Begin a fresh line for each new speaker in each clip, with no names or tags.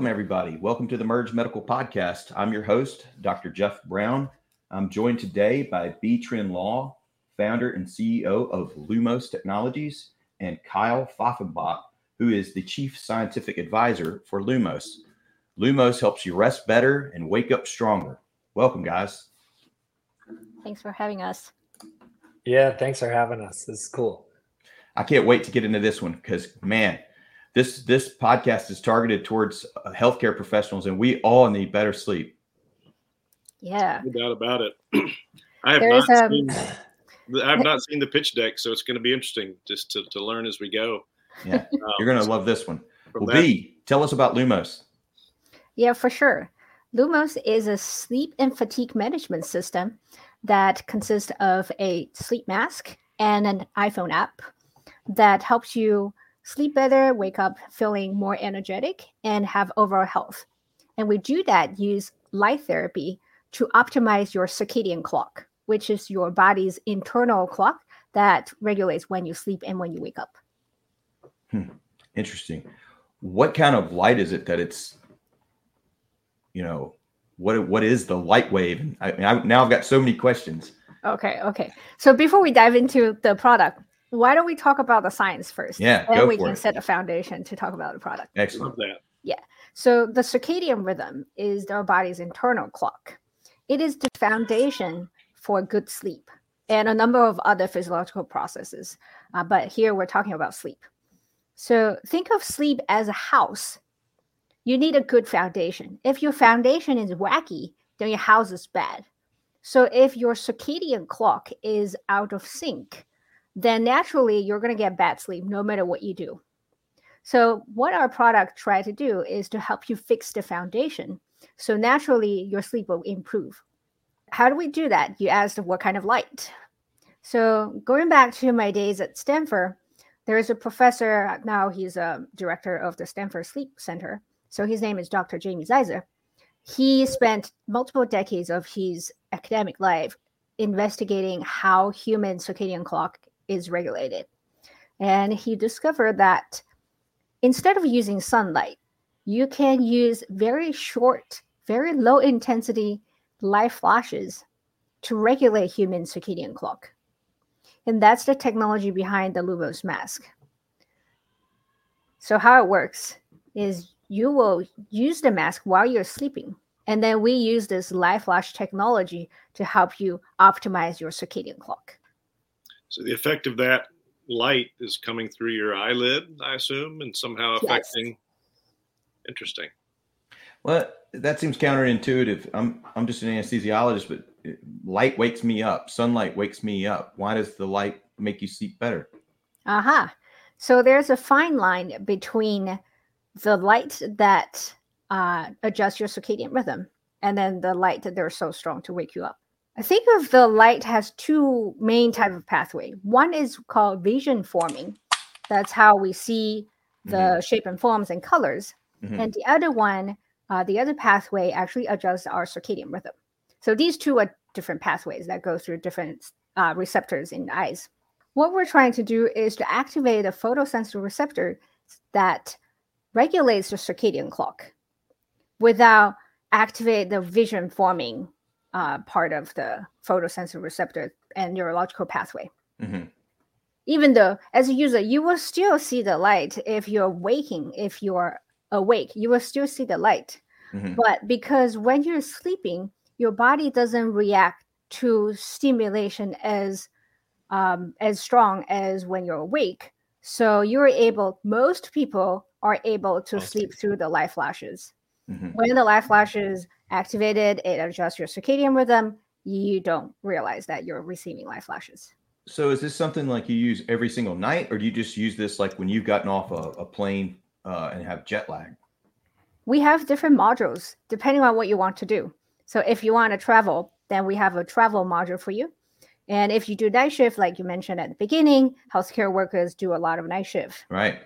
Welcome, everybody. Welcome to the Merge Medical Podcast. I'm your host, Dr. Jeff Brown. I'm joined today by Biquan Luo, founder and CEO of Lumos Technologies, and Kyle Pfaffenbach, who is the chief scientific advisor for Lumos. Lumos helps you rest better and wake up stronger. Welcome, guys.
Thanks for having us.
Yeah, thanks for having us. This is cool.
I can't wait to get into this one because, man, this this podcast is targeted towards uh, healthcare professionals, and we all need better sleep.
Yeah,
no doubt about it. I have There's not seen. I have not seen the pitch deck, so it's going to be interesting just to, to learn as we go.
Yeah, um, you're going to love this one. Well, that, B, tell us about Lumos.
Yeah, for sure. Lumos is a sleep and fatigue management system that consists of a sleep mask and an iPhone app that helps you sleep better, wake up feeling more energetic, and have overall health. And we do that use light therapy to optimize your circadian clock, which is your body's internal clock that regulates when you sleep and when you wake up.
Hmm. Interesting. What kind of light is it that it's, you know, what what is the light wave? I, I, now I've got so many questions.
Okay, okay. So before we dive into the product, why don't we talk about the science first?
Yeah,
and we can it. set a foundation to talk about the product.
Excellent.
Love that.
Yeah. So the circadian rhythm is our body's internal clock. It is the foundation for good sleep and a number of other physiological processes. Uh, but here we're talking about sleep. So think of sleep as a house. You need a good foundation. If your foundation is wacky, then your house is bad. So if your circadian clock is out of sync, then naturally you're going to get bad sleep no matter what you do. So, what our product try to do is to help you fix the foundation. So, naturally, your sleep will improve. How do we do that? You asked what kind of light. So, going back to my days at Stanford, there is a professor, now he's a director of the Stanford Sleep Center. So, his name is Dr. Jamie Zeitzer. He spent multiple decades of his academic life investigating how human circadian clock is regulated. And he discovered that instead of using sunlight, you can use very short, very low intensity light flashes to regulate human circadian clock. And that's the technology behind the Lumos mask. So, how it works is you will use the mask while you're sleeping. And then we use this light flash technology to help you optimize your circadian clock.
So the effect of that light is coming through your eyelid, I assume, and somehow affecting. Yes. Interesting.
Well, that seems counterintuitive. I'm I'm just an anesthesiologist, but light wakes me up. Sunlight wakes me up. Why does the light make you sleep better?
Aha. Uh-huh. So there's a fine line between the light that uh, adjusts your circadian rhythm and then the light that they're so strong to wake you up. I think of the light has two main type of pathway. One is called vision forming. That's how we see the mm-hmm. shape and forms and colors. Mm-hmm. And the other one, uh, the other pathway actually adjusts our circadian rhythm. So these two are different pathways that go through different uh, receptors in the eyes. What we're trying to do is to activate a photosensitive receptor that regulates the circadian clock without activate the vision forming uh, part of the photosensitive receptor and neurological pathway. Mm-hmm. Even though, as a user, you will still see the light if you're waking, if you're awake, you will still see the light. Mm-hmm. But because when you're sleeping, your body doesn't react to stimulation as um, as strong as when you're awake. So you're able. Most people are able to sleep through the light flashes. Mm-hmm. When the light flashes activated, it adjusts your circadian rhythm. You don't realize that you're receiving light flashes.
So, is this something like you use every single night, or do you just use this like when you've gotten off a, a plane uh, and have jet lag?
We have different modules depending on what you want to do. So, if you want to travel, then we have a travel module for you. And if you do night shift, like you mentioned at the beginning, healthcare workers do a lot of night shift.
Right.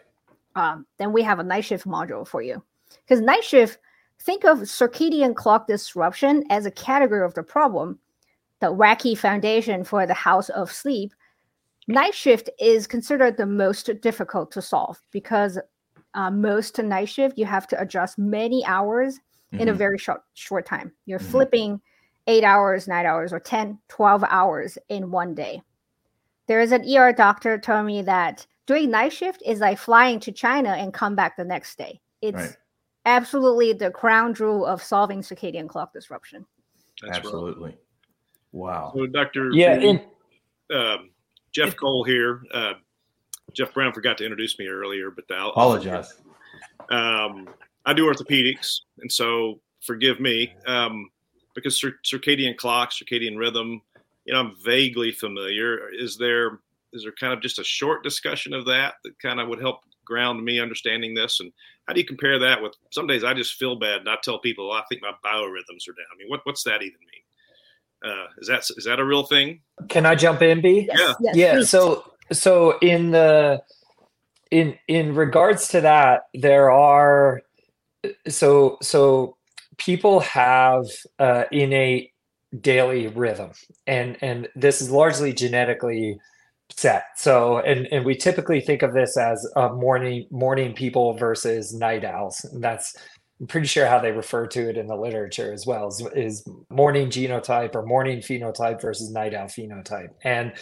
Um, then we have a night shift module for you. Because night shift, Think of circadian clock disruption as a category of the problem, the wacky foundation for the house of sleep. Night shift is considered the most difficult to solve because uh, most night shift, you have to adjust many hours mm-hmm. in a mm-hmm. very short short time. You're mm-hmm. flipping eight hours, nine hours, or 10, 12 hours in one day. There is an ER doctor told me that doing night shift is like flying to China and come back the next day. It's right. Absolutely the crown jewel of solving circadian clock disruption.
That's absolutely. Right. Wow.
So, Dr.
Yeah. In-
um, Jeff Cole here. Uh, Jeff Brown forgot to introduce me earlier, but I'll
apologize.
Um, I do orthopedics, and so forgive me um, because cir- circadian clock, circadian rhythm, you know, I'm vaguely familiar. Is there is there kind of just a short discussion of that that kind of would help ground me understanding this? And how do you compare that with some days I just feel bad and I tell people oh, I think my biorhythms are down. I mean, what what's that even mean? Uh, is that is that a real thing?
Can I jump in,
B? Yes, yeah,
yes, yeah. Please. So so in the in in regards to that, there are so so people have uh, innate daily rhythm and and this is largely genetically set. So and and we typically think of this as a morning morning people versus night owls. And that's i'm pretty sure how they refer to it in the literature as well is, is morning genotype or morning phenotype versus night owl phenotype. And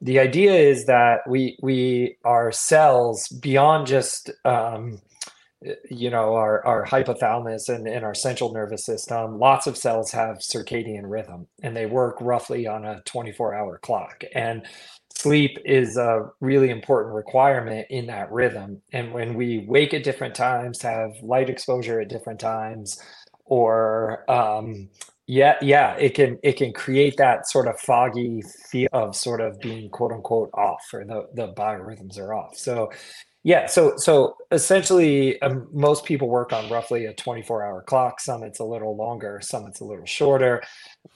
the idea is that we we are cells beyond just um, you know our, our hypothalamus and, and our central nervous system lots of cells have circadian rhythm and they work roughly on a 24 hour clock. And sleep is a really important requirement in that rhythm and when we wake at different times have light exposure at different times or um, yeah yeah it can it can create that sort of foggy feel of sort of being quote unquote off or the the biorhythms are off so yeah, so so essentially, um, most people work on roughly a 24-hour clock. Some it's a little longer, some it's a little shorter.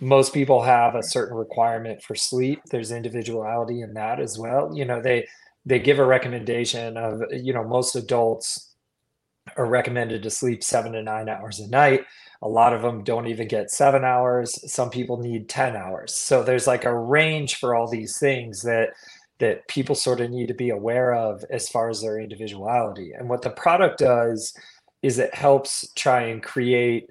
Most people have a certain requirement for sleep. There's individuality in that as well. You know, they they give a recommendation of you know most adults are recommended to sleep seven to nine hours a night. A lot of them don't even get seven hours. Some people need 10 hours. So there's like a range for all these things that that people sort of need to be aware of as far as their individuality. And what the product does is it helps try and create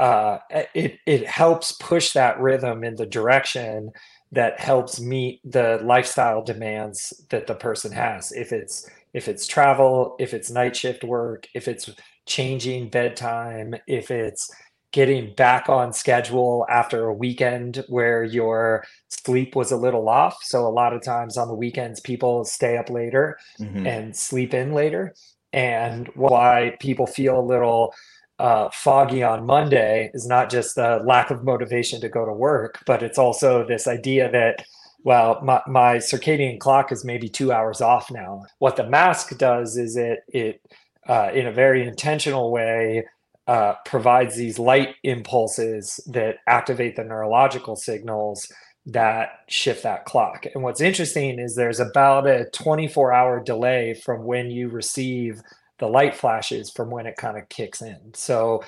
uh, it it helps push that rhythm in the direction that helps meet the lifestyle demands that the person has. If it's if it's travel, if it's night shift work, if it's changing bedtime, if it's getting back on schedule after a weekend where your sleep was a little off. So a lot of times on the weekends, people stay up later mm-hmm. and sleep in later. And why people feel a little uh, foggy on Monday is not just the lack of motivation to go to work, but it's also this idea that, well, my, my circadian clock is maybe two hours off now. What the mask does is it, it uh, in a very intentional way, uh, provides these light impulses that activate the neurological signals that shift that clock. And what's interesting is there's about a 24 hour delay from when you receive the light flashes from when it kind of kicks in. So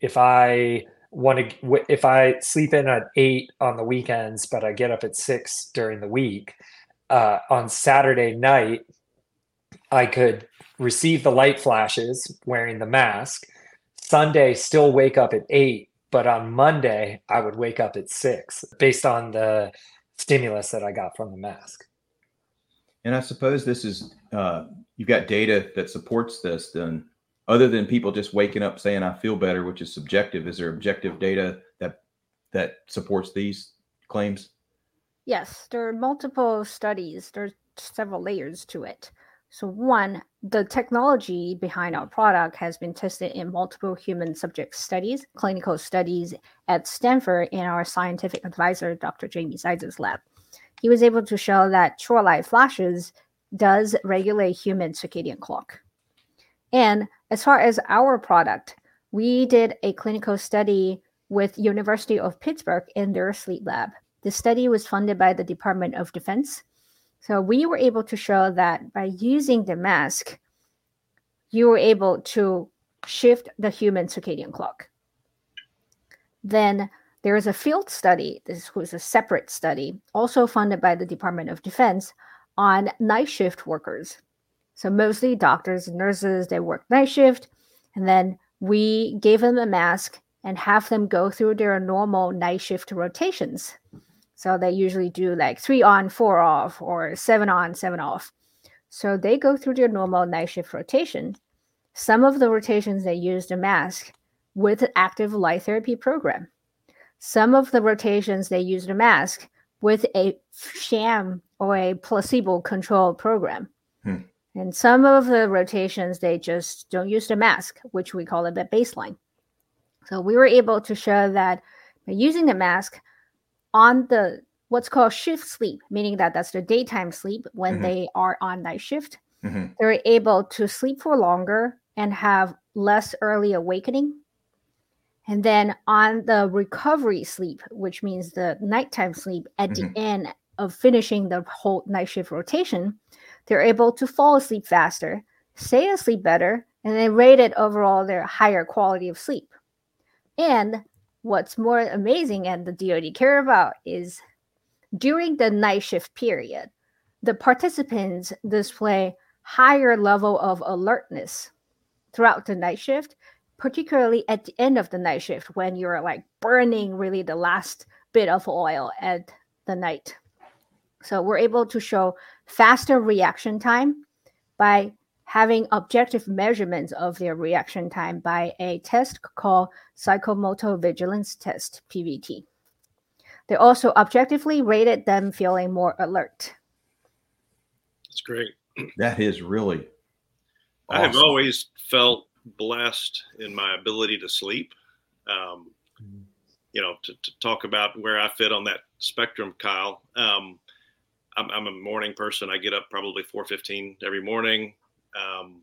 if I want to, if I sleep in at eight on the weekends, but I get up at six during the week, uh, on Saturday night, I could receive the light flashes wearing the mask Sunday still wake up at eight, but on Monday I would wake up at six based on the stimulus that I got from the mask.
And I suppose this is uh, you've got data that supports this. Then, other than people just waking up saying I feel better, which is subjective, is there objective data that that supports these claims?
Yes, there are multiple studies. There's several layers to it. So, one, the technology behind our product has been tested in multiple human subject studies, clinical studies at Stanford in our scientific advisor, Dr. Jamie Zeitzer's lab. He was able to show that short light flashes does regulate human circadian clock. And as far as our product, we did a clinical study with University of Pittsburgh in their sleep lab. The study was funded by the Department of Defense so we were able to show that by using the mask, you were able to shift the human circadian clock. Then there is a field study, this was a separate study, also funded by the Department of Defense on night shift workers. So mostly doctors and nurses, they work night shift. And then we gave them a mask and have them go through their normal night shift rotations. So they usually do like three on, four off, or seven on, seven off. So they go through their normal night shift rotation. Some of the rotations they use the mask with an active light therapy program. Some of the rotations they use the mask with a sham or a placebo control program. Hmm. And some of the rotations they just don't use the mask, which we call it the baseline. So we were able to show that by using the mask on the what's called shift sleep, meaning that that's the daytime sleep when mm-hmm. they are on night shift, mm-hmm. they're able to sleep for longer and have less early awakening. And then on the recovery sleep, which means the nighttime sleep at mm-hmm. the end of finishing the whole night shift rotation, they're able to fall asleep faster, stay asleep better, and they rated overall their higher quality of sleep. And what's more amazing and the DoD care about is during the night shift period, the participants display higher level of alertness throughout the night shift, particularly at the end of the night shift when you're like burning really the last bit of oil at the night. So we're able to show faster reaction time by having objective measurements of their reaction time by a test called psychomotor vigilance test PVT. They also objectively rated them feeling more alert.
That's great.
That is really.
Awesome. I have always felt blessed in my ability to sleep. Um, you know, to, to, talk about where I fit on that spectrum, Kyle. Um, I'm, I'm, a morning person. I get up probably 4:15 every morning. Um,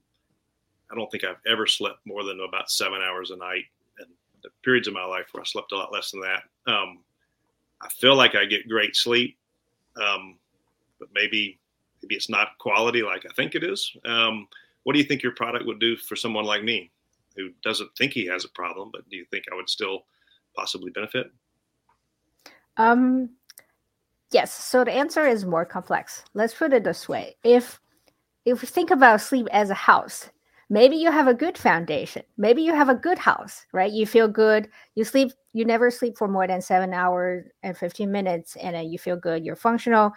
I don't think I've ever slept more than about seven hours a night, and the periods of my life where I slept a lot less than that. Um, I feel like I get great sleep, um, but maybe maybe it's not quality like I think it is. Um, what do you think your product would do for someone like me who doesn't think he has a problem, but do you think I would still possibly benefit?
Um, yes. So the answer is more complex. Let's put it this way: if if we think about sleep as a house, maybe you have a good foundation. Maybe you have a good house, right? You feel good. You sleep. You never sleep for more than seven hours and fifteen minutes, and you feel good. You're functional.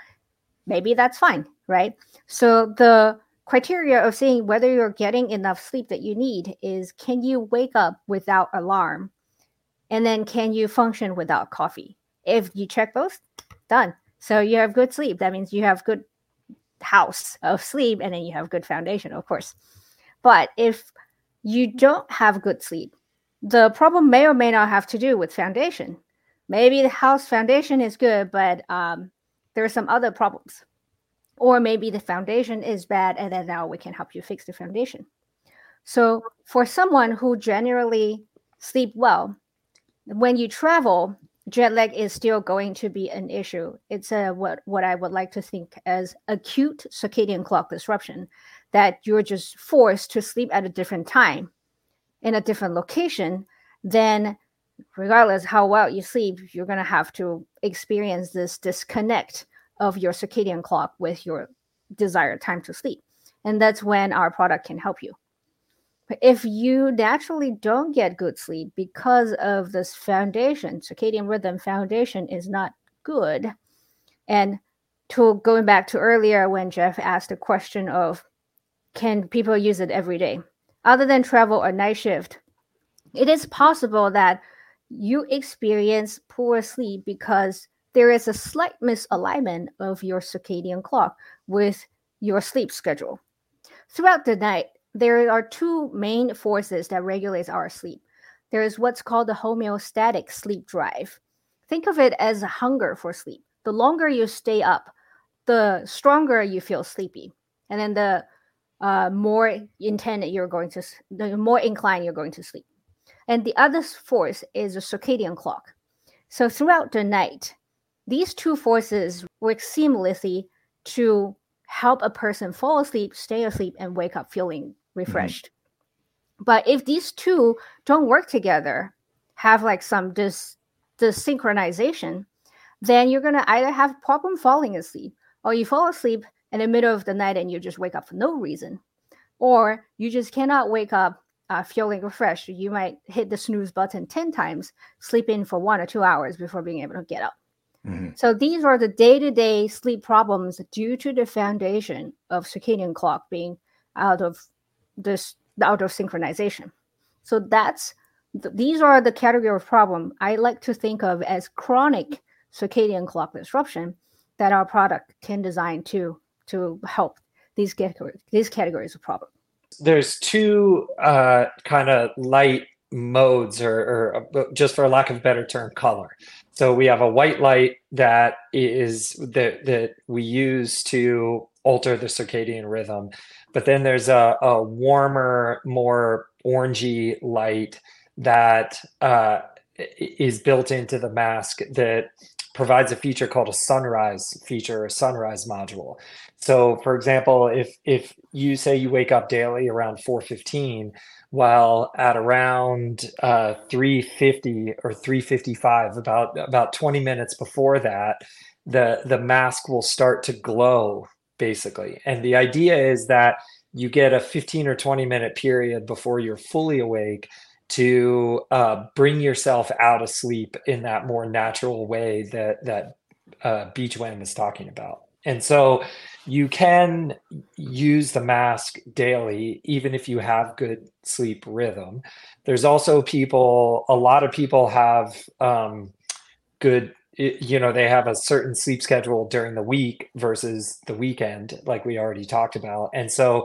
Maybe that's fine, right? So the criteria of seeing whether you're getting enough sleep that you need is can you wake up without alarm and then can you function without coffee if you check both done so you have good sleep. That means you have good house of sleep and then you have good foundation of course. But if you don't have good sleep the problem may or may not have to do with foundation. Maybe the house foundation is good but um, there are some other problems. Or maybe the foundation is bad and then now we can help you fix the foundation. So for someone who generally sleep well when you travel jet lag is still going to be an issue it's a what what i would like to think as acute circadian clock disruption that you're just forced to sleep at a different time in a different location then regardless how well you sleep you're going to have to experience this disconnect of your circadian clock with your desired time to sleep. And that's when our product can help you. If you naturally don't get good sleep because of this foundation, circadian rhythm foundation is not good. And to going back to earlier when Jeff asked the question of can people use it every day? Other than travel or night shift, it is possible that you experience poor sleep because there is a slight misalignment of your circadian clock with your sleep schedule. Throughout the night, there are two main forces that regulates our sleep. There is what's called the homeostatic sleep drive. Think of it as a hunger for sleep. The longer you stay up, the stronger you feel sleepy. And then the uh, more intent you're going to, the more inclined you're going to sleep. And the other force is a circadian clock. So throughout the night, these two forces work seamlessly to help a person fall asleep, stay asleep, and wake up feeling. Refreshed. Mm-hmm. But if these two don't work together, have like some dis desynchronization, then you're gonna either have problem falling asleep or you fall asleep in the middle of the night and you just wake up for no reason, or you just cannot wake up uh, feeling refreshed. You might hit the snooze button 10 times, sleep in for one or two hours before being able to get up. Mm-hmm. So these are the day-to-day sleep problems due to the foundation of circadian clock being out of this out of synchronization. So that's these are the category of problem I like to think of as chronic circadian clock disruption that our product can design to to help these categories these categories of problem.
There's two uh, kind of light modes, or, or uh, just for lack of better term, color. So we have a white light that is that that we use to alter the circadian rhythm, but then there's a, a warmer, more orangey light that uh, is built into the mask that provides a feature called a sunrise feature, a sunrise module. So, for example, if if you say you wake up daily around 4:15, while at around uh, 350 or 355, about about 20 minutes before that, the the mask will start to glow basically. And the idea is that you get a 15 or 20 minute period before you're fully awake to uh, bring yourself out of sleep in that more natural way that that uh, Biquan was talking about. And so you can use the mask daily, even if you have good sleep rhythm. There's also people, a lot of people have um, good, you know, they have a certain sleep schedule during the week versus the weekend, like we already talked about. And so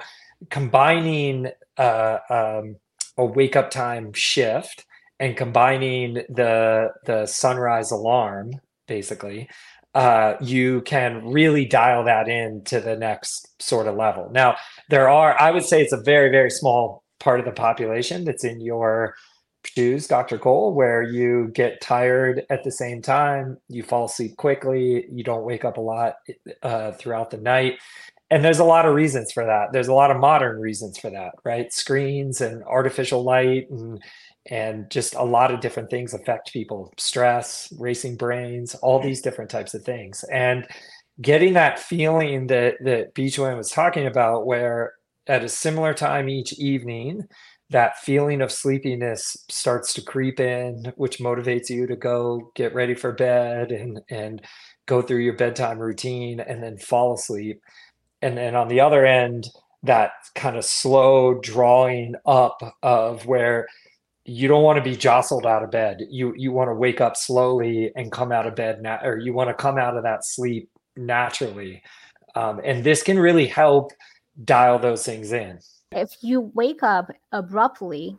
combining uh, um, a wake up time shift and combining the the sunrise alarm basically uh, you can really dial that in to the next sort of level now there are i would say it's a very very small part of the population that's in your shoes dr cole where you get tired at the same time you fall asleep quickly you don't wake up a lot uh, throughout the night. And there's a lot of reasons for that. There's a lot of modern reasons for that right? Screens and artificial light and and just a lot of different things affect people. Stress racing brains all these different types of things. And getting that feeling that that Beach was talking about where at a similar time each evening that feeling of sleepiness starts to creep in which motivates you to go get ready for bed and and go through your bedtime routine and then fall asleep. And then on the other end that kind of slow drawing up of where you don't want to be jostled out of bed. You you want to wake up slowly and come out of bed now or you want to come out of that sleep naturally. Um, and this can really help dial those things in
if you wake up abruptly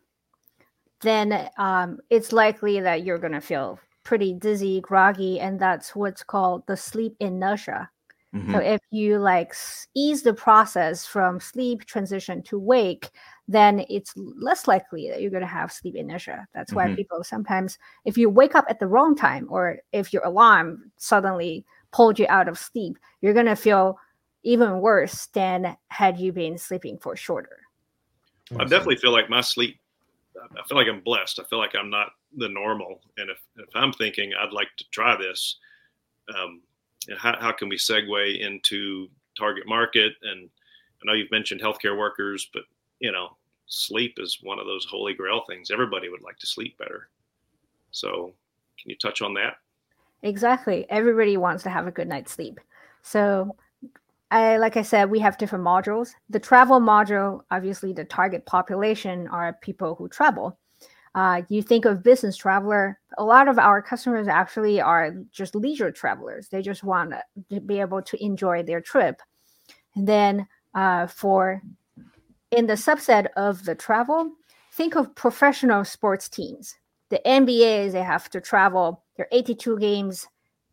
then um, it's likely that you're going to feel pretty dizzy groggy and that's what's called the sleep inertia Mm-hmm. So if you like ease the process from sleep transition to wake, then it's less likely that you're going to have sleep inertia. That's why mm-hmm. people sometimes, if you wake up at the wrong time or if your alarm suddenly pulled you out of sleep, you're going to feel even worse than had you been sleeping for shorter.
I definitely feel like my sleep, I feel like I'm blessed. I feel like I'm not the normal. And if, if I'm thinking I'd like to try this, um, how, how can we segue into target market? And I know you've mentioned healthcare workers, but you know, sleep is one of those holy grail things. Everybody would like to sleep better. So, can you touch on that?
Exactly. Everybody wants to have a good night's sleep. So, I like I said, we have different modules. The travel module, obviously, the target population are people who travel. Uh, you think of business traveler, a lot of our customers actually are just leisure travelers. They just want to be able to enjoy their trip. And then uh, for in the subset of the travel, think of professional sports teams. The NBAs, they have to travel. There are 82 games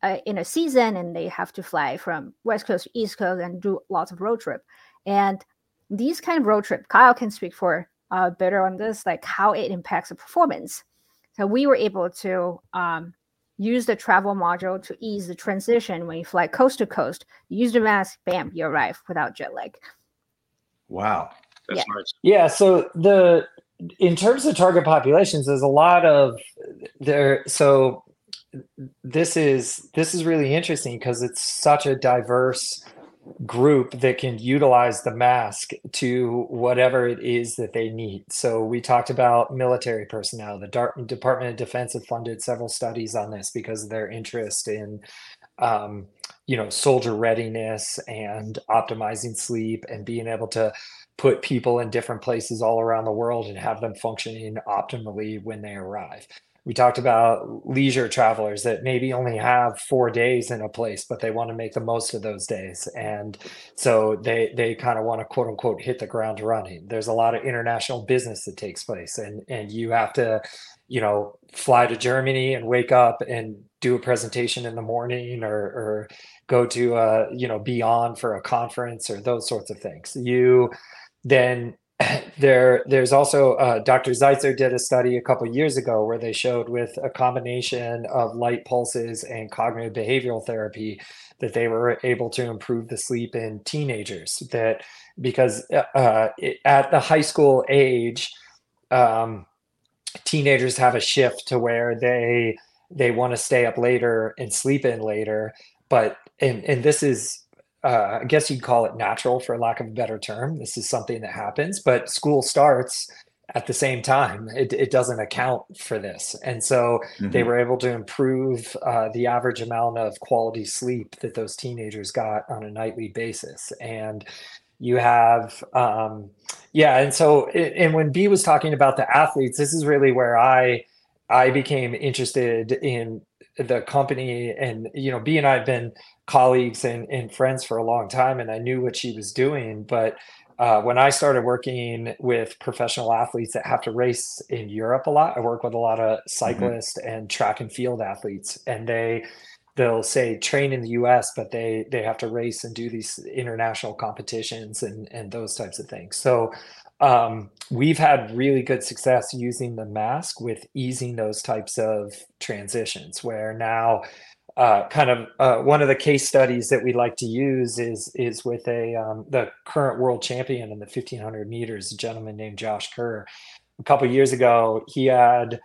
uh, in a season, and they have to fly from West Coast to East Coast and do lots of road trip. And these kind of road trip, Kyle can speak for uh, better on this, like how it impacts the performance. So we were able to um, use the travel module to ease the transition when you fly coast to coast. use the mask, bam, you arrive without jet lag.
Wow,
that's yeah. nice.
Yeah. So the in terms of target populations, there's a lot of there. So this is this is really interesting because it's such a diverse group that can utilize the mask to whatever it is that they need. So we talked about military personnel. The Department of Defense have funded several studies on this because of their interest in um, you know soldier readiness and optimizing sleep and being able to put people in different places all around the world and have them functioning optimally when they arrive we talked about leisure travelers that maybe only have four days in a place but they want to make the most of those days. And so they they kind of want to quote unquote hit the ground running. There's a lot of international business that takes place and and you have to you know fly to germany and wake up and do a presentation in the morning or or go to uh you know be on for a conference or those sorts of things. You then there there's also uh, dr zeitzer did a study a couple years ago where they showed with a combination of light pulses and cognitive behavioral therapy that they were able to improve the sleep in teenagers that because uh, uh at the high school age um, teenagers have a shift to where they they want to stay up later and sleep in later but and and this is uh, I guess you'd call it natural for lack of a better term. This is something that happens, but school starts at the same time. It, it doesn't account for this. And so mm-hmm. they were able to improve uh, the average amount of quality sleep that those teenagers got on a nightly basis. And you have, um, yeah. And so, and when B was talking about the athletes, this is really where I, I became interested in the company and, you know, B and I have been colleagues and, and friends for a long time and I knew what she was doing. But uh, when I started working with professional athletes that have to race in Europe a lot, I work with a lot of mm-hmm. cyclists mm-hmm. and track and field athletes, and they they'll say train in the U.S., but they they have to race and do these international competitions and and those types of things. So um, we've had really good success using the mask with easing those types of transitions, where now uh, kind of uh, one of the case studies that we like to use is is with a um, the current world champion in the 1500 meters, a gentleman named Josh Kerr. A couple years ago, he had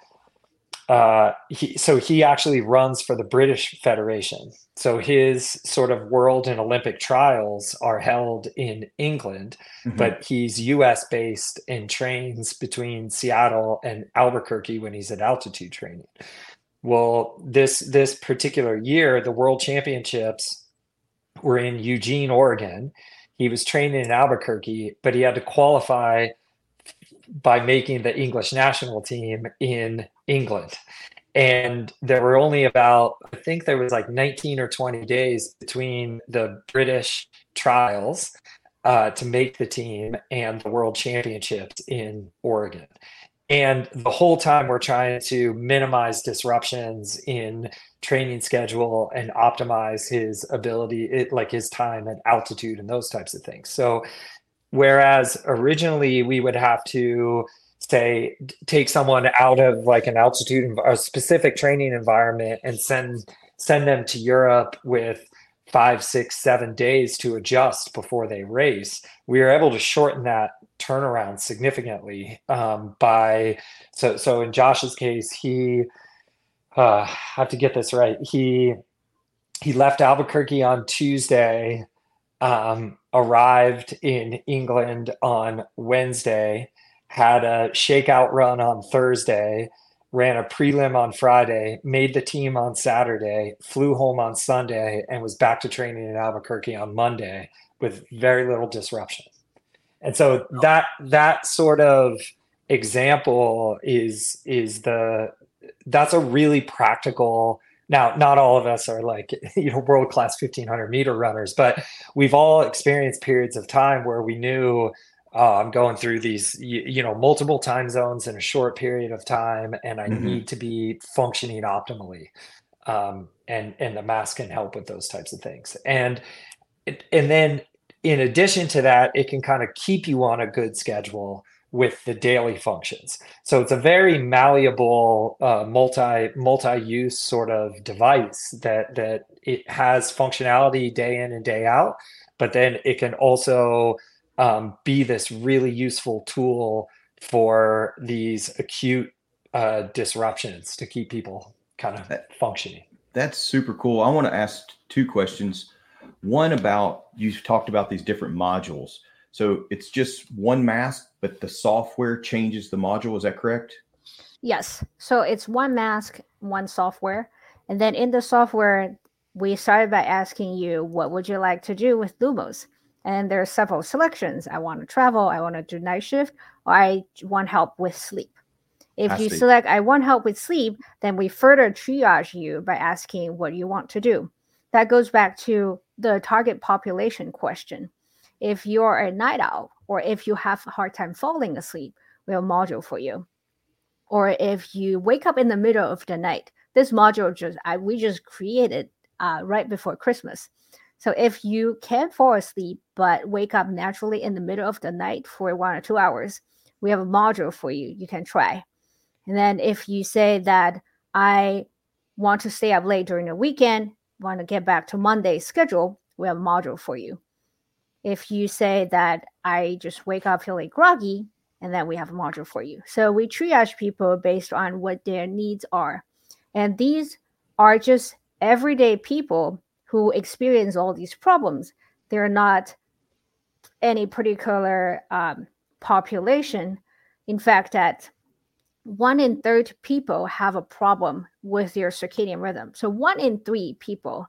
uh, he so he actually runs for the British Federation. So his sort of world and Olympic trials are held in England, mm-hmm. but he's U.S. based and trains between Seattle and Albuquerque when he's at altitude training. Well, this this particular year, the World Championships were in Eugene, Oregon. He was training in Albuquerque, but he had to qualify by making the English national team in England. And there were only about, I think there was like 19 or 20 days between the British trials uh, to make the team and the World Championships in Oregon and the whole time we're trying to minimize disruptions in training schedule and optimize his ability it, like his time and altitude and those types of things so whereas originally we would have to say take someone out of like an altitude a specific training environment and send send them to europe with five six seven days to adjust before they race we are able to shorten that turnaround significantly um, by so so in Josh's case he uh, have to get this right he he left Albuquerque on Tuesday um, arrived in England on Wednesday had a shakeout run on Thursday ran a prelim on Friday, made the team on Saturday, flew home on Sunday, and was back to training in Albuquerque on Monday with very little disruption. And so that that sort of example is is the that's a really practical now not all of us are like you know world class 1500 meter runners but we've all experienced periods of time where we knew oh, i'm going through these you, you, know multiple time zones in a short period of time and i mm-hmm. need to be functioning optimally um, and and the mask can help with those types of things and and then in addition to that, it can kind of keep you on a good schedule with the daily functions. So it's a very malleable, uh, multi multi-use sort of device that that it has functionality day in and day out, but then it can also um, be this really useful tool for these acute uh, disruptions to keep people kind of functioning.
That's super cool. I want to ask two questions One about you've talked about these different modules. So it's just one mask, but the software changes the module. Is that correct?
Yes. So it's one mask, one software. And then in the software, we started by asking you, what would you like to do with Lumos? And there are several selections. I want to travel, I want to do night shift, or I want help with sleep. If I you see. select I want help with sleep, then we further triage you by asking what you want to do. That goes back to the target population question. If you're a night owl or if you have a hard time falling asleep, we have a module for you. Or if you wake up in the middle of the night, this module just I, we just created uh, right before Christmas. So if you can fall asleep but wake up naturally in the middle of the night for one or two hours, we have a module for you. You can try. And then if you say that I want to stay up late during the weekend, want to get back to Monday's schedule, we have a module for you. If you say that I just wake up feeling groggy, and then we have a module for you. So we triage people based on what their needs are. And these are just everyday people who experience all these problems. They're not any particular um, population. In fact, that one in 30 people have a problem with their circadian rhythm. So one in three people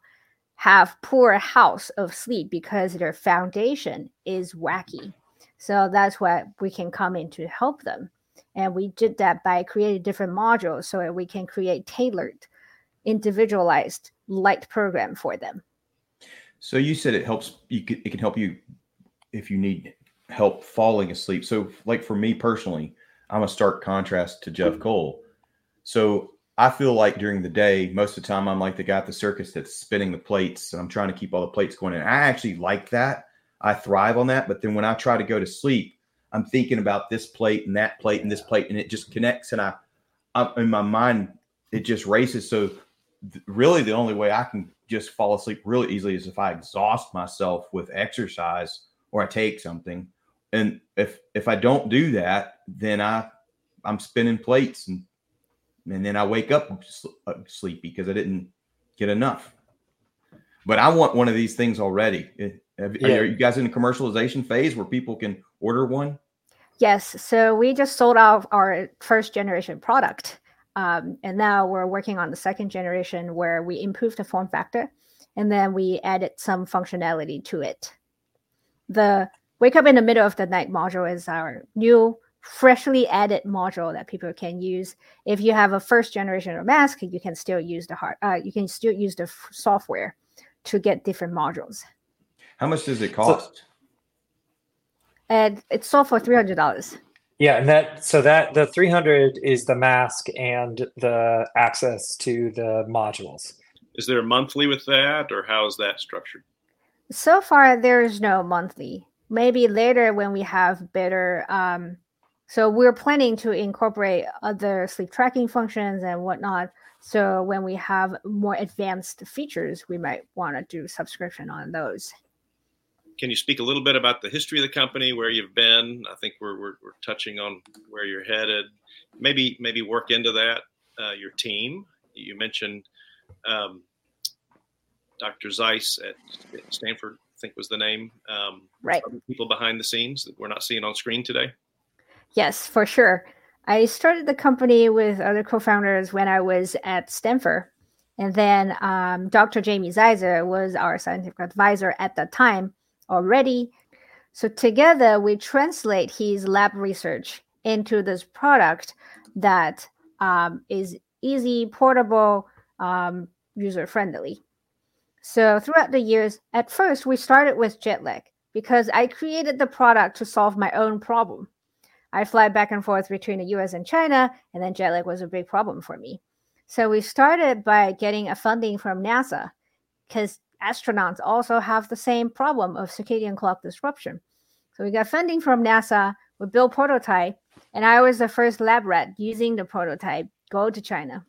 have poor house of sleep because their foundation is wacky. So that's what we can come in to help them. And we did that by creating different modules so that we can create tailored, individualized light program for them.
So you said it helps you it can help you if you need help falling asleep. So like for me personally, I'm a stark contrast to Jeff mm-hmm. Cole. So I feel like during the day, most of the time, I'm like the guy at the circus that's spinning the plates and I'm trying to keep all the plates going. And I actually like that. I thrive on that. But then when I try to go to sleep, I'm thinking about this plate and that plate and this plate, and it just connects. And I, I in my mind, it just races. So th- really, the only way I can just fall asleep really easily is if I exhaust myself with exercise or I take something and if if I don't do that, then I I'm spinning plates and and then I wake up uh, sleepy because I didn't get enough. But I want one of these things already. Eh, yeah. Are you guys in the commercialization phase where people can order one?
Yes. So we just sold out our first generation product. Um, and now we're working on the second generation where we improved the form factor and then we added some functionality to it. The Wake Up in the Middle of the Night module is our new, freshly added module that people can use. If you have a first generation of mask, you can still use the hard, uh, you can still use the f- software to get different modules.
How much does it cost? So,
and it's sold for three hundred dollars.
Yeah, and that so that the three hundred is the mask and the access to the modules.
Is there a monthly with that, or how is that structured?
So far, there is no monthly maybe later when we have better um, so we're planning to incorporate other sleep tracking functions and whatnot so when we have more advanced features we might want to do subscription on those
can you speak a little bit about the history of the company where you've been i think we're, we're, we're touching on where you're headed maybe maybe work into that uh, your team you mentioned um, dr zeiss at stanford I think was the name. Um,
right.
People behind the scenes that we're not seeing on screen today.
Yes, for sure. I started the company with other co-founders when I was at Stanford, and then um, Dr. Jamie Zeitzer was our scientific advisor at that time already. So together we translate his lab research into this product that um, is easy, portable, um, user friendly. So throughout the years, at first we started with jet lag because I created the product to solve my own problem. I fly back and forth between the US and China, and then jet lag was a big problem for me. So we started by getting a funding from NASA because astronauts also have the same problem of circadian clock disruption. So we got funding from NASA, we built prototype, and I was the first lab rat using the prototype go to China.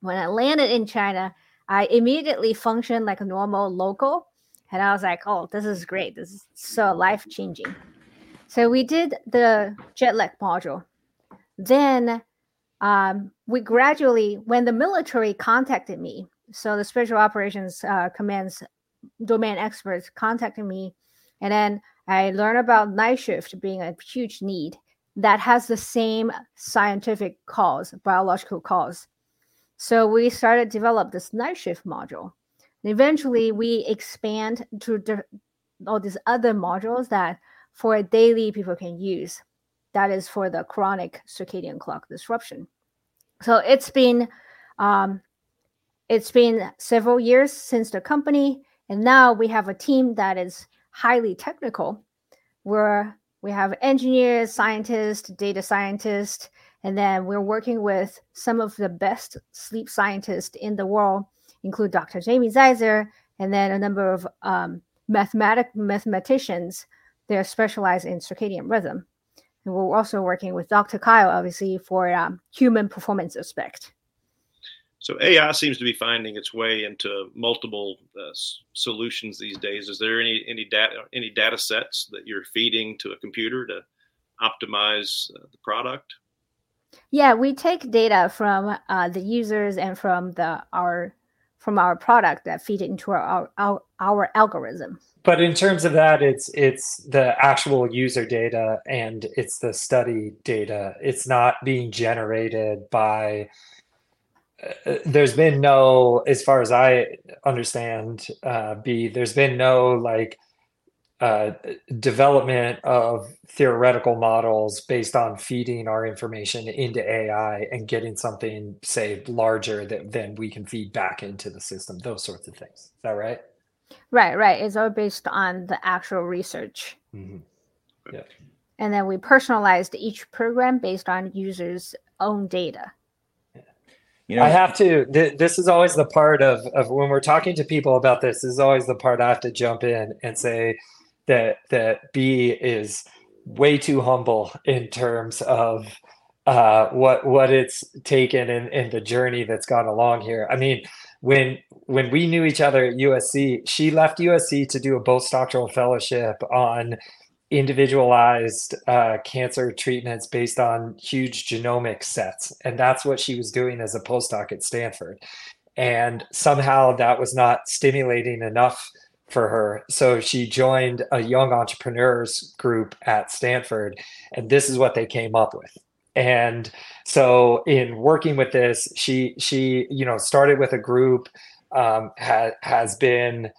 When I landed in China, I immediately functioned like a normal local. And I was like, oh, this is great. This is so life changing. So we did the jet lag module. Then um, we gradually, when the military contacted me, so the special operations uh, commands domain experts contacted me, and then I learned about night shift being a huge need that has the same scientific cause, biological cause. So we started develop this night shift module. And eventually, we expand to all these other modules that for daily people can use. That is for the chronic circadian clock disruption. So it's been um, it's been several years since the company, and now we have a team that is highly technical, where we have engineers, scientists, data scientists, and then we're working with some of the best sleep scientists in the world, include Dr. Jamie Zeitzer, and then a number of um, mathematic mathematicians. They're specialized in circadian rhythm. And we're also working with Dr. Kyle, obviously, for um, human performance aspect.
So AI seems to be finding its way into multiple uh, solutions these days. Is there any any data any data sets that you're feeding to a computer to optimize uh, the product?
Yeah, we take data from uh, the users and from the our from our product that feed into our, our our algorithm.
But in terms of that, it's it's the actual user data and it's the study data. It's not being generated by there's been no, as far as I understand, uh, B, there's been no like uh, development of theoretical models based on feeding our information into AI and getting something, say, larger that then we can feed back into the system, those sorts of things. Is that right?
Right, right. It's all based on the actual research.
Mm-hmm. Yeah.
And then we personalized each program based on users' own data.
You know, I have to. Th- this is always the part of of when we're talking to people about this. This is always the part I have to jump in and say that that B is way too humble in terms of uh, what what it's taken and, and the journey that's gone along here. I mean, when when we knew each other at USC, she left USC to do a postdoctoral fellowship on individualized uh, cancer treatments based on huge genomic sets. And that's what she was doing as a postdoc at Stanford. And somehow that was not stimulating enough for her. So she joined a young entrepreneurs group at Stanford. And this is what they came up with. And so in working with this, she she you know started with a group, um, ha- has been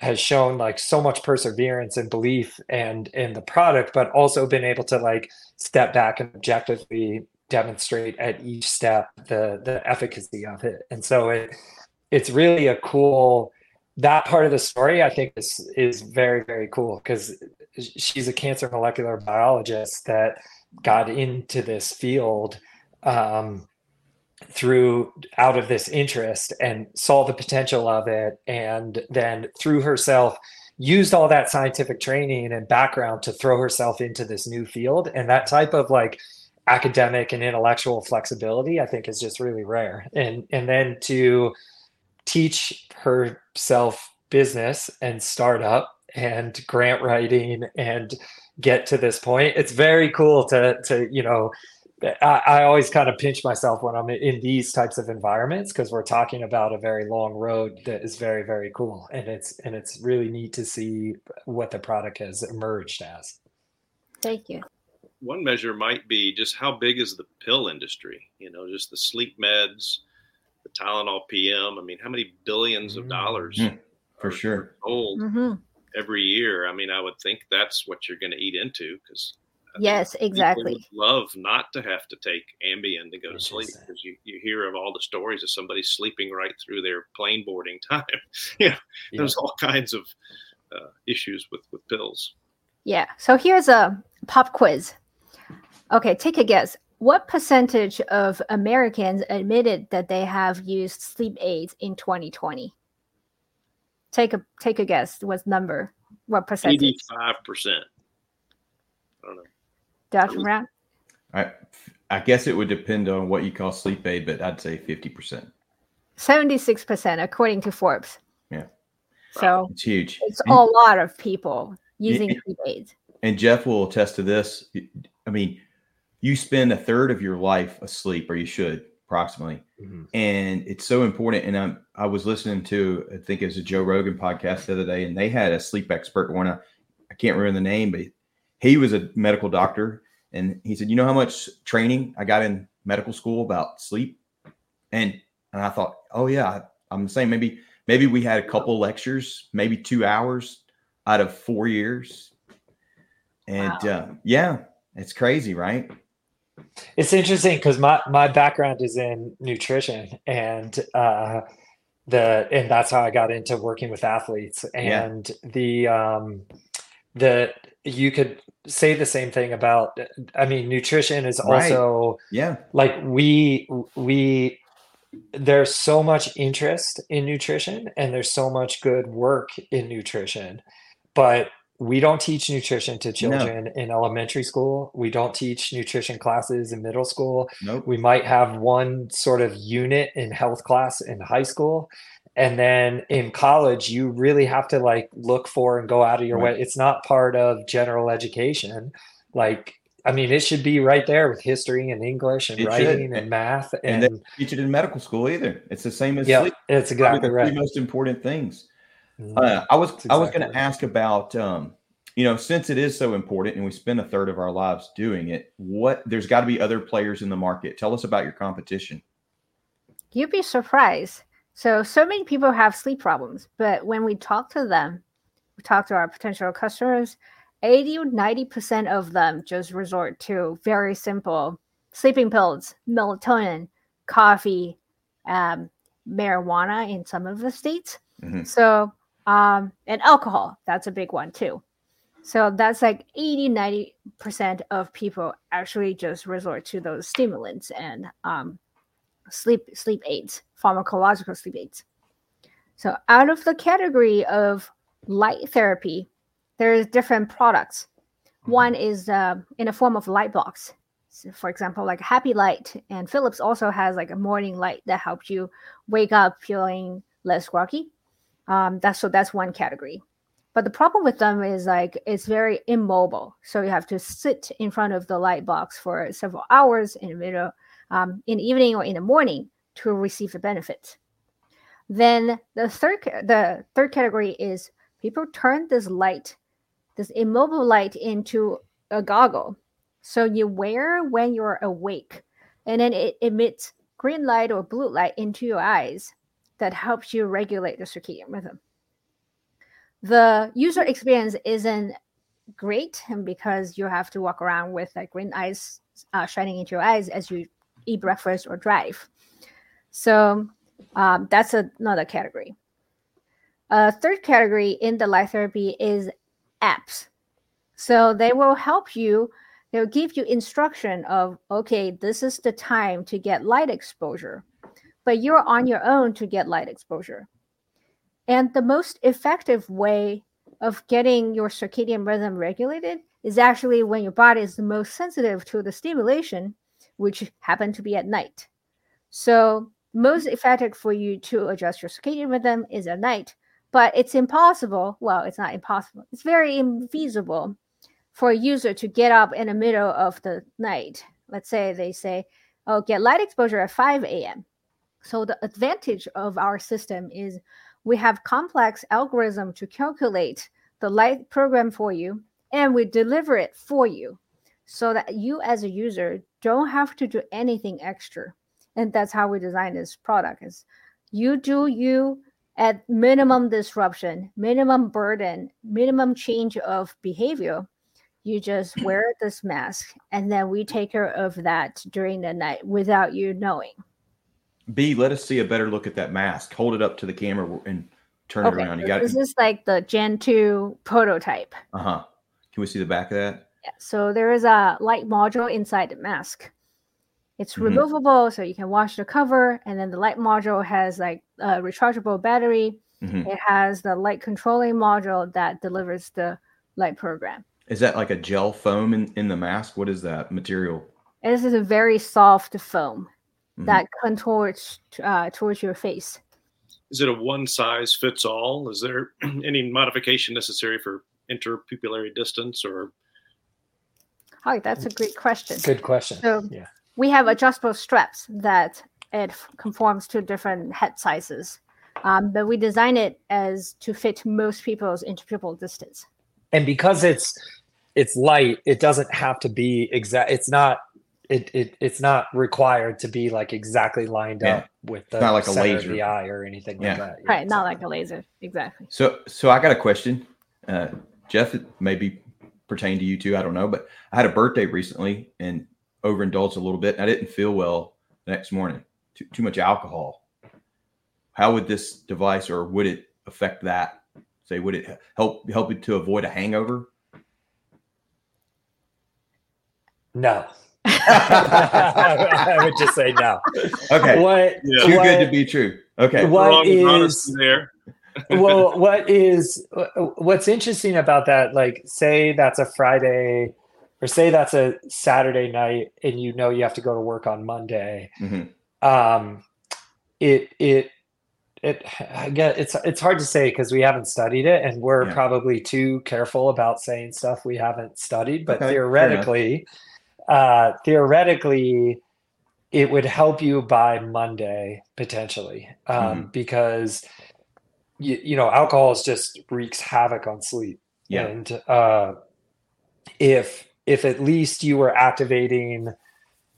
has shown like so much perseverance and belief and in the product but also been able to like step back and objectively demonstrate at each step the the efficacy of it. And so it it's really a cool that part of the story i think is is very very cool because she's a cancer molecular biologist that got into this field um, through out of this interest and saw the potential of it and then through herself used all that scientific training and background to throw herself into this new field. And that type of like academic and intellectual flexibility i think is just really rare. And and then to teach herself business and startup and grant writing and get to this point it's very cool to to you know I, I always kind of pinch myself when I'm in these types of environments because we're talking about a very long road that is very very cool and it's and it's really neat to see what the product has emerged as.
Thank you.
One measure might be just how big is the pill industry? You know, just the sleep meds, the Tylenol PM. I mean, how many billions of dollars
mm, for sure
sold mm-hmm. every year? I mean, I would think that's what you're going to eat into because
yes, exactly.
love not to have to take Ambien to go to sleep because you, you hear of all the stories of somebody sleeping right through their plane boarding time. yeah, yeah, there's all kinds of uh, issues with with pills.
Yeah. So here's a pop quiz. Okay, take a guess. What percentage of Americans admitted that they have used sleep aids in 2020? Take a take a guess. What number? What percentage?
Eighty-five percent. I don't know.
Dr. Brown?
I, I guess it would depend on what you call sleep aid, but I'd say 50%.
76% according to Forbes.
Yeah.
So
it's huge.
It's and, a lot of people using and, sleep aids.
And Jeff will attest to this. I mean, you spend a third of your life asleep, or you should. approximately.
Mhm.
And it's so important. And I'm, I was listening to, I think it was a Joe Rogan podcast the other day, and they had a sleep expert one. I, I can't remember the name, but he was a medical doctor. And he said, You know how much training I got in medical school about sleep? And and I thought, Oh yeah, I'm the same. Maybe maybe we had a couple lectures, maybe two hours out of four years. And uh, yeah, it's crazy, right?
It's interesting because my my background is in nutrition and uh the and that's how I got into working with athletes
Yeah.
and the um the you could say the same thing about I mean nutrition is
Right.
also
Yeah.
like we we there's so much interest in nutrition and there's so much good work in nutrition but we don't teach nutrition to children in elementary school we don't teach nutrition classes in middle school
Nope.
we might have one sort of unit in health class in high school and then in college you really have to like look for and go out of your
Right.
way it's not part of general education like i mean it should be right there with history and english and
It should.
writing and math
And
and,
they teach it in medical school either. It's the same as
yeah
sleep.
it's
Probably
exactly
the three
right
most important things.
Mhm.
Uh, I was
That's
I was
exactly
going to ask about um, you know since it is so important and we spend a third of our lives doing it. What there's got to be other players in the market. Tell us about your competition.
You'd be surprised. So, so many people have sleep problems, but when we talk to them, we talk to our potential customers, 80 or 90% of them just resort to very simple sleeping pills, melatonin, coffee, um, marijuana in some of the states.
Mhm.
So, um, and alcohol, that's a big one too. So that's like 80, 90% of people actually just resort to those stimulants and um, sleep sleep aids, pharmacological sleep aids. So out of the category of light therapy, there's different products. One is uh, in a form of light box. So for example, like Happy Light, and Philips also has like a morning light that helps you wake up feeling less groggy. Um, that's so that's one category. But the problem with them is like it's very immobile. So you have to sit in front of the light box for several hours in the middle, um, in the evening or in the morning to receive the benefits. Then the third the third category is people turn this light, this immobile light into a goggle. So you wear when you're awake, and then it emits green light or blue light into your eyes that helps you regulate the circadian rhythm. The user experience isn't great because you have to walk around with like green eyes uh, shining into your eyes as you eat breakfast or drive. So um, that's another category. A third category in the light therapy is apps. So they will help you, they'll give you instruction of, okay, this is the time to get light exposure, but you're on your own to get light exposure. And the most effective way of getting your circadian rhythm regulated is actually when your body is the most sensitive to the stimulation, which happen to be at night. So most mm. effective for you to adjust your circadian rhythm is at night, but it's impossible. Well, it's not impossible. It's very infeasible for a user to get up in the middle of the night. Let's say they say, "Oh, get light exposure at 5 a.m." So the advantage of our system is we have complex algorithm to calculate the light program for you, and we deliver it for you, so that you as a user don't have to do anything extra and that's how we design this product is you do you at minimum disruption minimum burden minimum change of behavior you just wear this mask and then we take care of that during the night without you knowing
B, let us see a better look at that mask. Hold it up to the camera and turn it around. You got
this
it.
is like the gen 2 prototype
Uh huh. Can we see the back of that?
Yeah, so there is a light module inside the mask. It's
Mhm.
removable, so you can wash the cover, and then the light module has like a rechargeable battery.
Mhm.
It has the light controlling module that delivers the light program.
Is that like a gel foam in, in the mask? What is that material?
And this is a very soft foam
Mhm.
that contours uh, towards your face.
Is it a one size fits all? Is there any modification necessary for interpupillary distance or
Hi, that's a great question.
Good question.
So
Yeah.
we have adjustable straps that it conforms to different head sizes. Um, but we design it as to fit most people's interpupil distance.
And because it's it's light, it doesn't have to be exact. It's not it, it it's not required to be like exactly lined
Yeah.
up with the
not like a
center of
laser.
the eye or anything
Yeah.
like that. Yeah,
Right, not
so-
like a laser. Exactly.
So, so I got a question, uh, Jeff. It maybe pertain to you too. I don't know, but I had a birthday recently and overindulged a little bit. I didn't feel well the next morning. Too, too much alcohol. How would this device, or would it affect that? Say, would it help help you to avoid a hangover?
no. I would just say no.
Okay,
What
Yeah.
too
what-
good to be true. Okay,
what
Wrong
is
honesty there?
Well what is what's interesting about that like say that's a friday or say that's a saturday night and you know you have to go to work on monday
Mhm.
um it it it i get it's it's hard to say because we haven't studied it and we're
Yeah.
probably too careful about saying stuff we haven't studied but
Okay,
theoretically uh theoretically it would help you by monday potentially um
Mm-hmm.
because you, you know alcohol is just wreaks havoc on sleep
Yeah.
and uh if if at least you were activating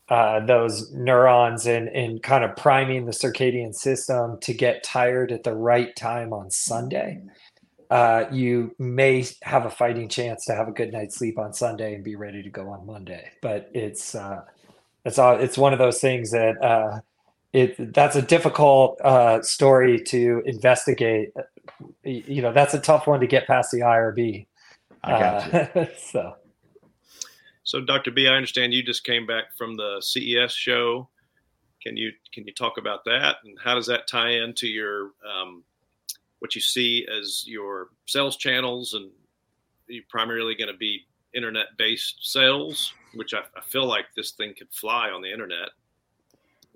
uh, those neurons and and kind of priming the circadian system to get tired at the right time on Sunday, uh, you may have a fighting chance to have a good night's sleep on Sunday and be ready to go on Monday. But it's uh, it's all it's one of those things that uh, it that's a difficult uh, story to investigate. You know, that's a tough one to get past the IRB.
I got you.
Uh, so.
So, Dr. B, I understand you just came back from the CES show. Can you can you talk about that and how does that tie into your um, what you see as your sales channels and you're you primarily going to be internet based sales, which I, I feel like this thing could fly on the internet.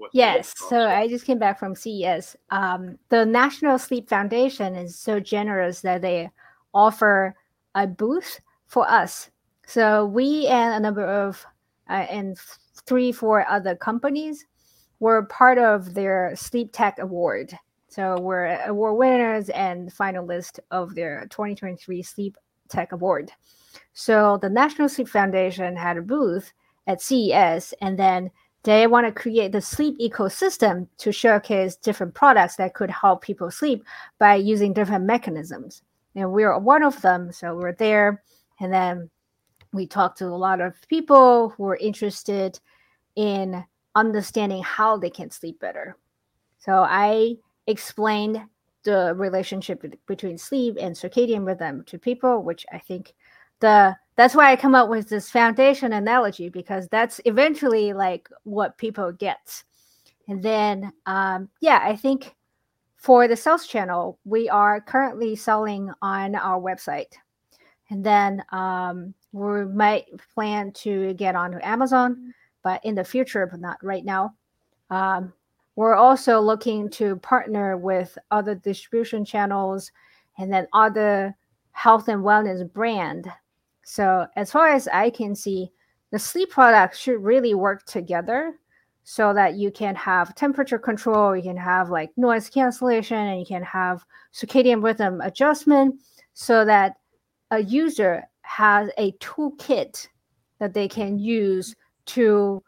What-
Yes.
what-
So I just came back from CES. Um, the National Sleep Foundation is so generous that they offer a booth for us. So we and a number of uh, and three, four other companies were part of their Sleep Tech Award. So we're award winners and finalists of their 2023 Sleep Tech Award. So the National Sleep Foundation had a booth at CES, and then they want to create the sleep ecosystem to showcase different products that could help people sleep by using different mechanisms. And we're one of them. So we're there. And then we talked to a lot of people who are interested in understanding how they can sleep better. So I explained the relationship between sleep and circadian rhythm to people, which I think the that's why I come up with this foundation analogy because that's eventually like what people get. And then um, yeah, I think for the sales channel, we are currently selling on our website. And then um, we might plan to get onto Amazon, but in the future, but not right now. Um, we're also looking to partner with other distribution channels and then other health and wellness brand. So as far as I can see, the sleep products should really work together so that you can have temperature control, you can have like noise cancellation, and you can have circadian rhythm adjustment so that a user has a toolkit that they can use to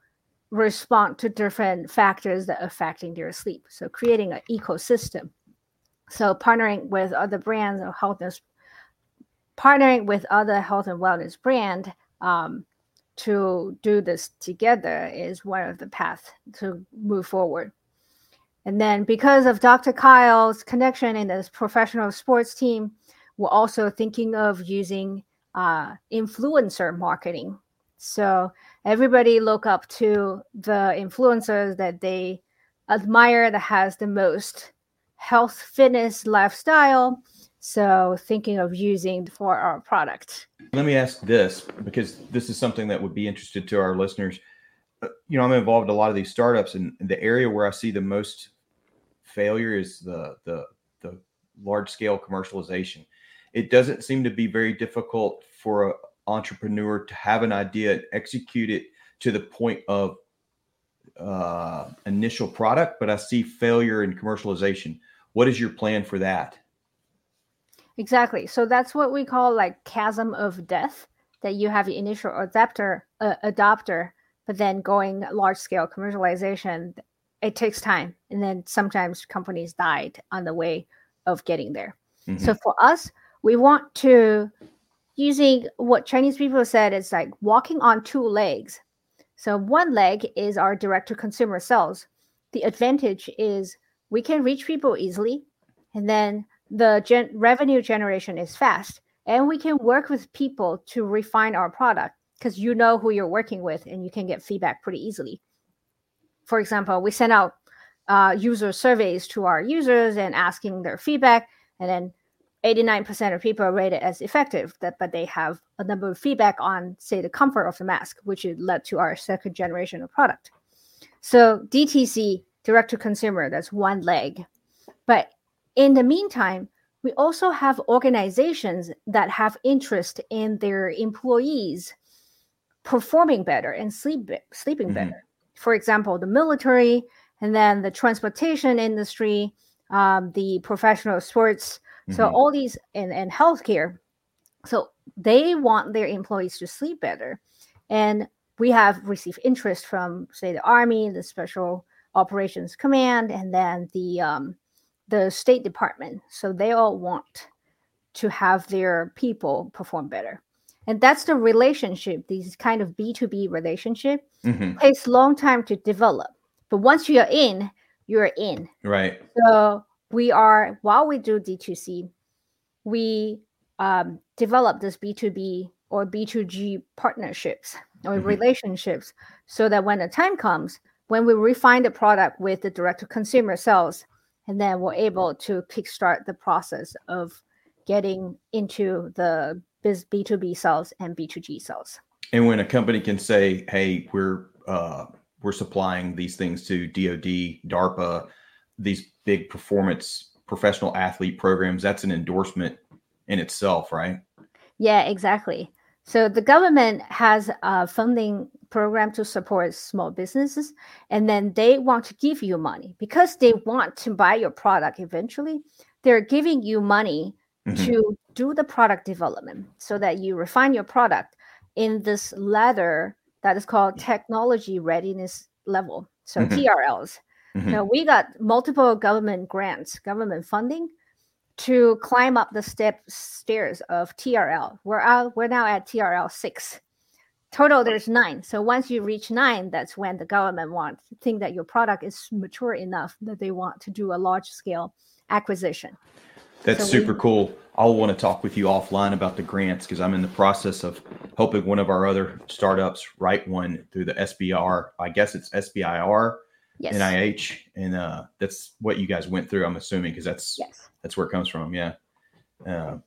respond to different factors that are affecting their sleep. So creating an ecosystem. So partnering with other brands or health partnering with other health and wellness brand um, to do this together is one of the paths to move forward. And then because of Dr. Kyle's connection in this professional sports team, we're also thinking of using uh, influencer marketing. So everybody look up to the influencers that they admire that has the most health, fitness, lifestyle. So thinking of using for our product.
Let me ask this because this is something that would be interested to our listeners. Uh, You know, I'm involved in a lot of these startups, and the area where I see the most failure is the the the large scale commercialization. It doesn't seem to be very difficult for an entrepreneur to have an idea and execute it to the point of uh, initial product, but I see failure in commercialization. What is your plan for that?
Exactly. So that's what we call like chasm of death. That you have the initial adapter uh, adopter, but then going large scale commercialization, it takes time, and then sometimes companies died on the way of getting there. Mm-hmm. So for us, we want to using what Chinese people said is like walking on two legs. So one leg is our direct to consumer sales. The advantage is we can reach people easily, and then the gen- revenue generation is fast, and we can work with people to refine our product because you know who you're working with and you can get feedback pretty easily. For example, we send out uh, user surveys to our users and asking their feedback, and then 89% of people rate it as effective, that, but they have a number of feedback on, say, the comfort of the mask, which led to our second generation of product. So DTC, direct to consumer, that's one leg. But in the meantime, we also have organizations that have interest in their employees performing better and sleep sleeping mm-hmm. better. For example, the military, and then the transportation industry, um, the professional sports Mm-hmm. So all these and, and healthcare. So they want their employees to sleep better. And we have received interest from, say, the Army, the Special Operations Command, and then the um, the State Department. So they all want to have their people perform better. And that's the relationship, these kind of B2B relationship mm-hmm. takes long time to develop. But once you're in, you're in.
Right.
So we are while we do D2C, we um, develop this B2B or B2G partnerships or mm-hmm. relationships so that when the time comes, when we refine the product with the direct to consumer sales, and then we're able to kickstart the process of getting into the B2B sales and B2G sales.
And when a company can say, hey, we're uh, we're supplying these things to DoD, DARPA, these big performance professional athlete programs, that's an endorsement in itself, right?
Yeah, exactly. So the government has a funding program to support small businesses, and then they want to give you money because they want to buy your product eventually. They're giving you money mm-hmm. to do the product development so that you refine your product in this ladder that is called technology readiness level. So mm-hmm. TRLs. Mm-hmm. Now we got multiple government grants, government funding to climb up the step stairs of TRL. We're out, we're now at TRL six. Total there's nine. So once you reach nine, that's when the government wants to think that your product is mature enough that they want to do a large scale acquisition.
That's so super we, cool. I'll want to talk with you offline about the grants because I'm in the process of hoping one of our other startups write one through the SBR. I guess it's SBIR yes. NIH, and uh, that's what you guys went through. I'm assuming because that's yes. that's where it comes from. Yeah.
Uh,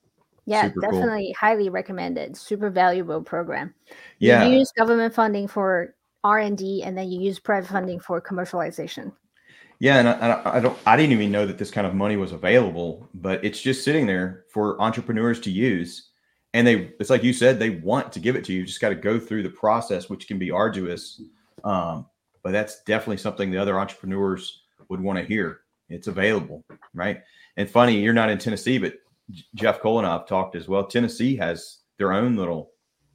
yeah, definitely cool. highly recommended. Super valuable program. Yeah. You use government funding for R and D, and then you use private funding for commercialization.
Yeah, and I, I, don't, I didn't even know that this kind of money was available, but it's just sitting there for entrepreneurs to use. And they, it's like you said, they want to give it to you. you just got to go through the process, which can be arduous. Um, but that's definitely something the other entrepreneurs would want to hear. It's available, right? And funny, you're not in Tennessee, but Jeff Cole talked as well. Tennessee has their own little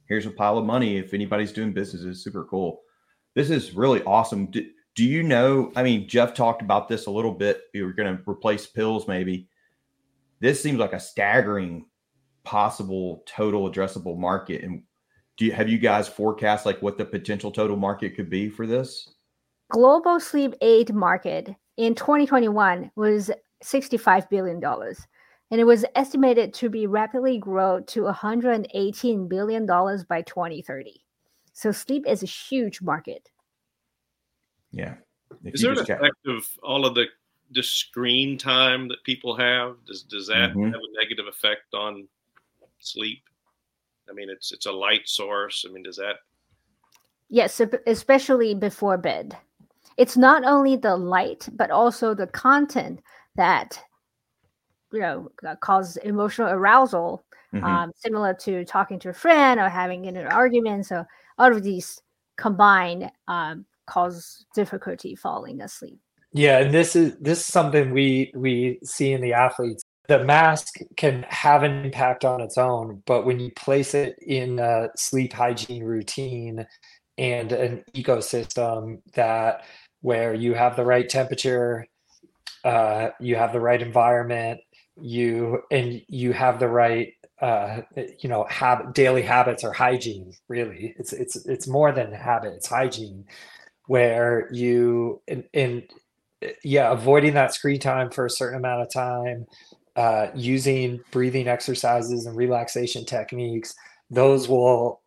here's a pile of money if anybody's doing business. It's super cool. This is really awesome. Do, do you know? I mean, Jeff talked about this a little bit. You were going to replace pills, maybe. This seems like a staggering possible total addressable market. And do you have you guys forecast like what the potential total market could be for this?
Global sleep aid market in 2021 was $65 billion. And it was estimated to be rapidly grow to $118 billion by 2030. So sleep is a huge market.
Yeah.
If is there an effect of all of the, the screen time that people have? Does does that mm-hmm. have a negative effect on sleep? I mean, it's it's a light source. I mean, does that?
Yes, especially before bed it's not only the light but also the content that you know causes emotional arousal mm-hmm. um, similar to talking to a friend or having an argument so all of these combined um, cause difficulty falling asleep.
Yeah, and this is this is something we we see in the athletes. The mask can have an impact on its own, but when you place it in a sleep hygiene routine and an ecosystem that where you have the right temperature, uh, you have the right environment, you and you have the right uh, you know habit daily habits or hygiene really. It's it's it's more than habit it's hygiene where you and, in yeah avoiding that screen time for a certain amount of time uh, using breathing exercises and relaxation techniques those will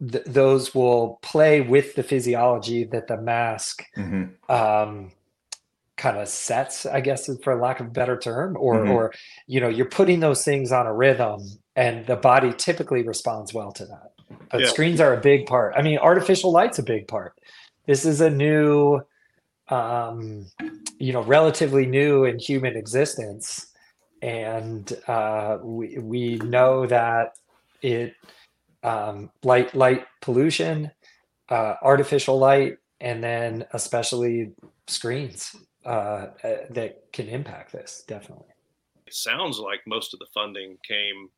th- those will play with the physiology that the mask mm-hmm. um, kind of sets i guess for lack of a better term or mm-hmm. or you know you're putting those things on a rhythm and the body typically responds well to that but yeah. screens are a big part i mean artificial light's a big part this is a new um you know relatively new in human existence and uh we we know that it um light light pollution uh artificial light and then especially screens uh, uh, that can impact this definitely.
It sounds like most of the funding came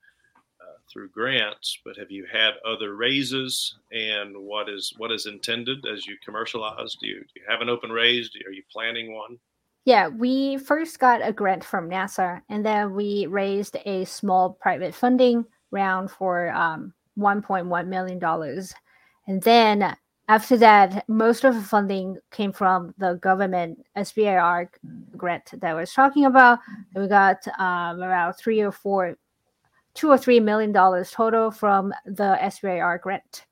uh, through grants, but have you had other raises? And what is what is intended as you commercialize? Do you, do you have an open raise? Are you planning one?
Yeah, we first got a grant from NASA, and then we raised a small private funding round for um, 1.1 million dollars, and then after that, most of the funding came from the government SBIR grant that I was talking about. And we got um, around three or four, two or three million dollars total from the SBIR grant.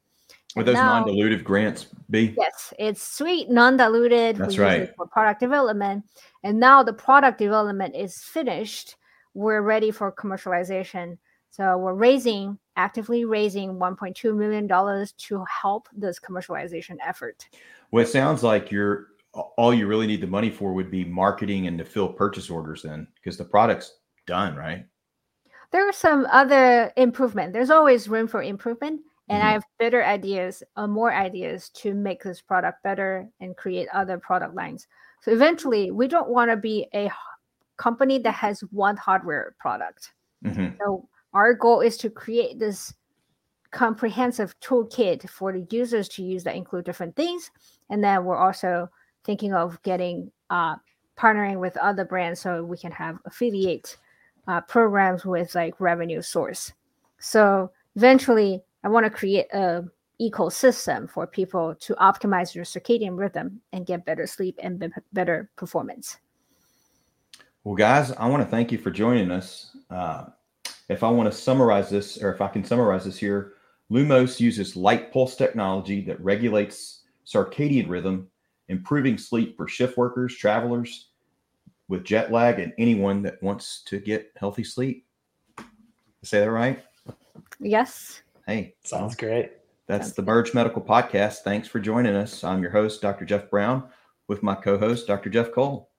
Were those now, non-dilutive grants, B?
Yes, it's sweet, non-diluted.
That's right.
For product development, and now the product development is finished. We're ready for commercialization. So we're raising, actively raising $1.2 million to help this commercialization effort.
Well, it sounds like you're all you really need the money for would be marketing and to fill purchase orders then because the product's done, right?
There are some other improvement. There's always room for improvement. And mm-hmm. I have better ideas, uh, more ideas to make this product better and create other product lines. So eventually, we don't want to be a company that has one hardware product. Mm-hmm. So our goal is to create this comprehensive toolkit for the users to use that include different things. And then we're also thinking of getting uh, partnering with other brands so we can have affiliate uh, programs with like revenue source. So eventually, I want to create a ecosystem for people to optimize their circadian rhythm and get better sleep and be- better performance.
Well, guys, I want to thank you for joining us. Uh, if I want to summarize this, or if I can summarize this here, Lumos uses light pulse technology that regulates circadian rhythm, improving sleep for shift workers, travelers with jet lag, and anyone that wants to get healthy sleep. Say that right?
Yes.
Hey,
sounds great.
That's the Merge Medical Podcast. Thanks for joining us. I'm your host, Dr. Jeff Brown, with my co host, Dr. Jeff Cole.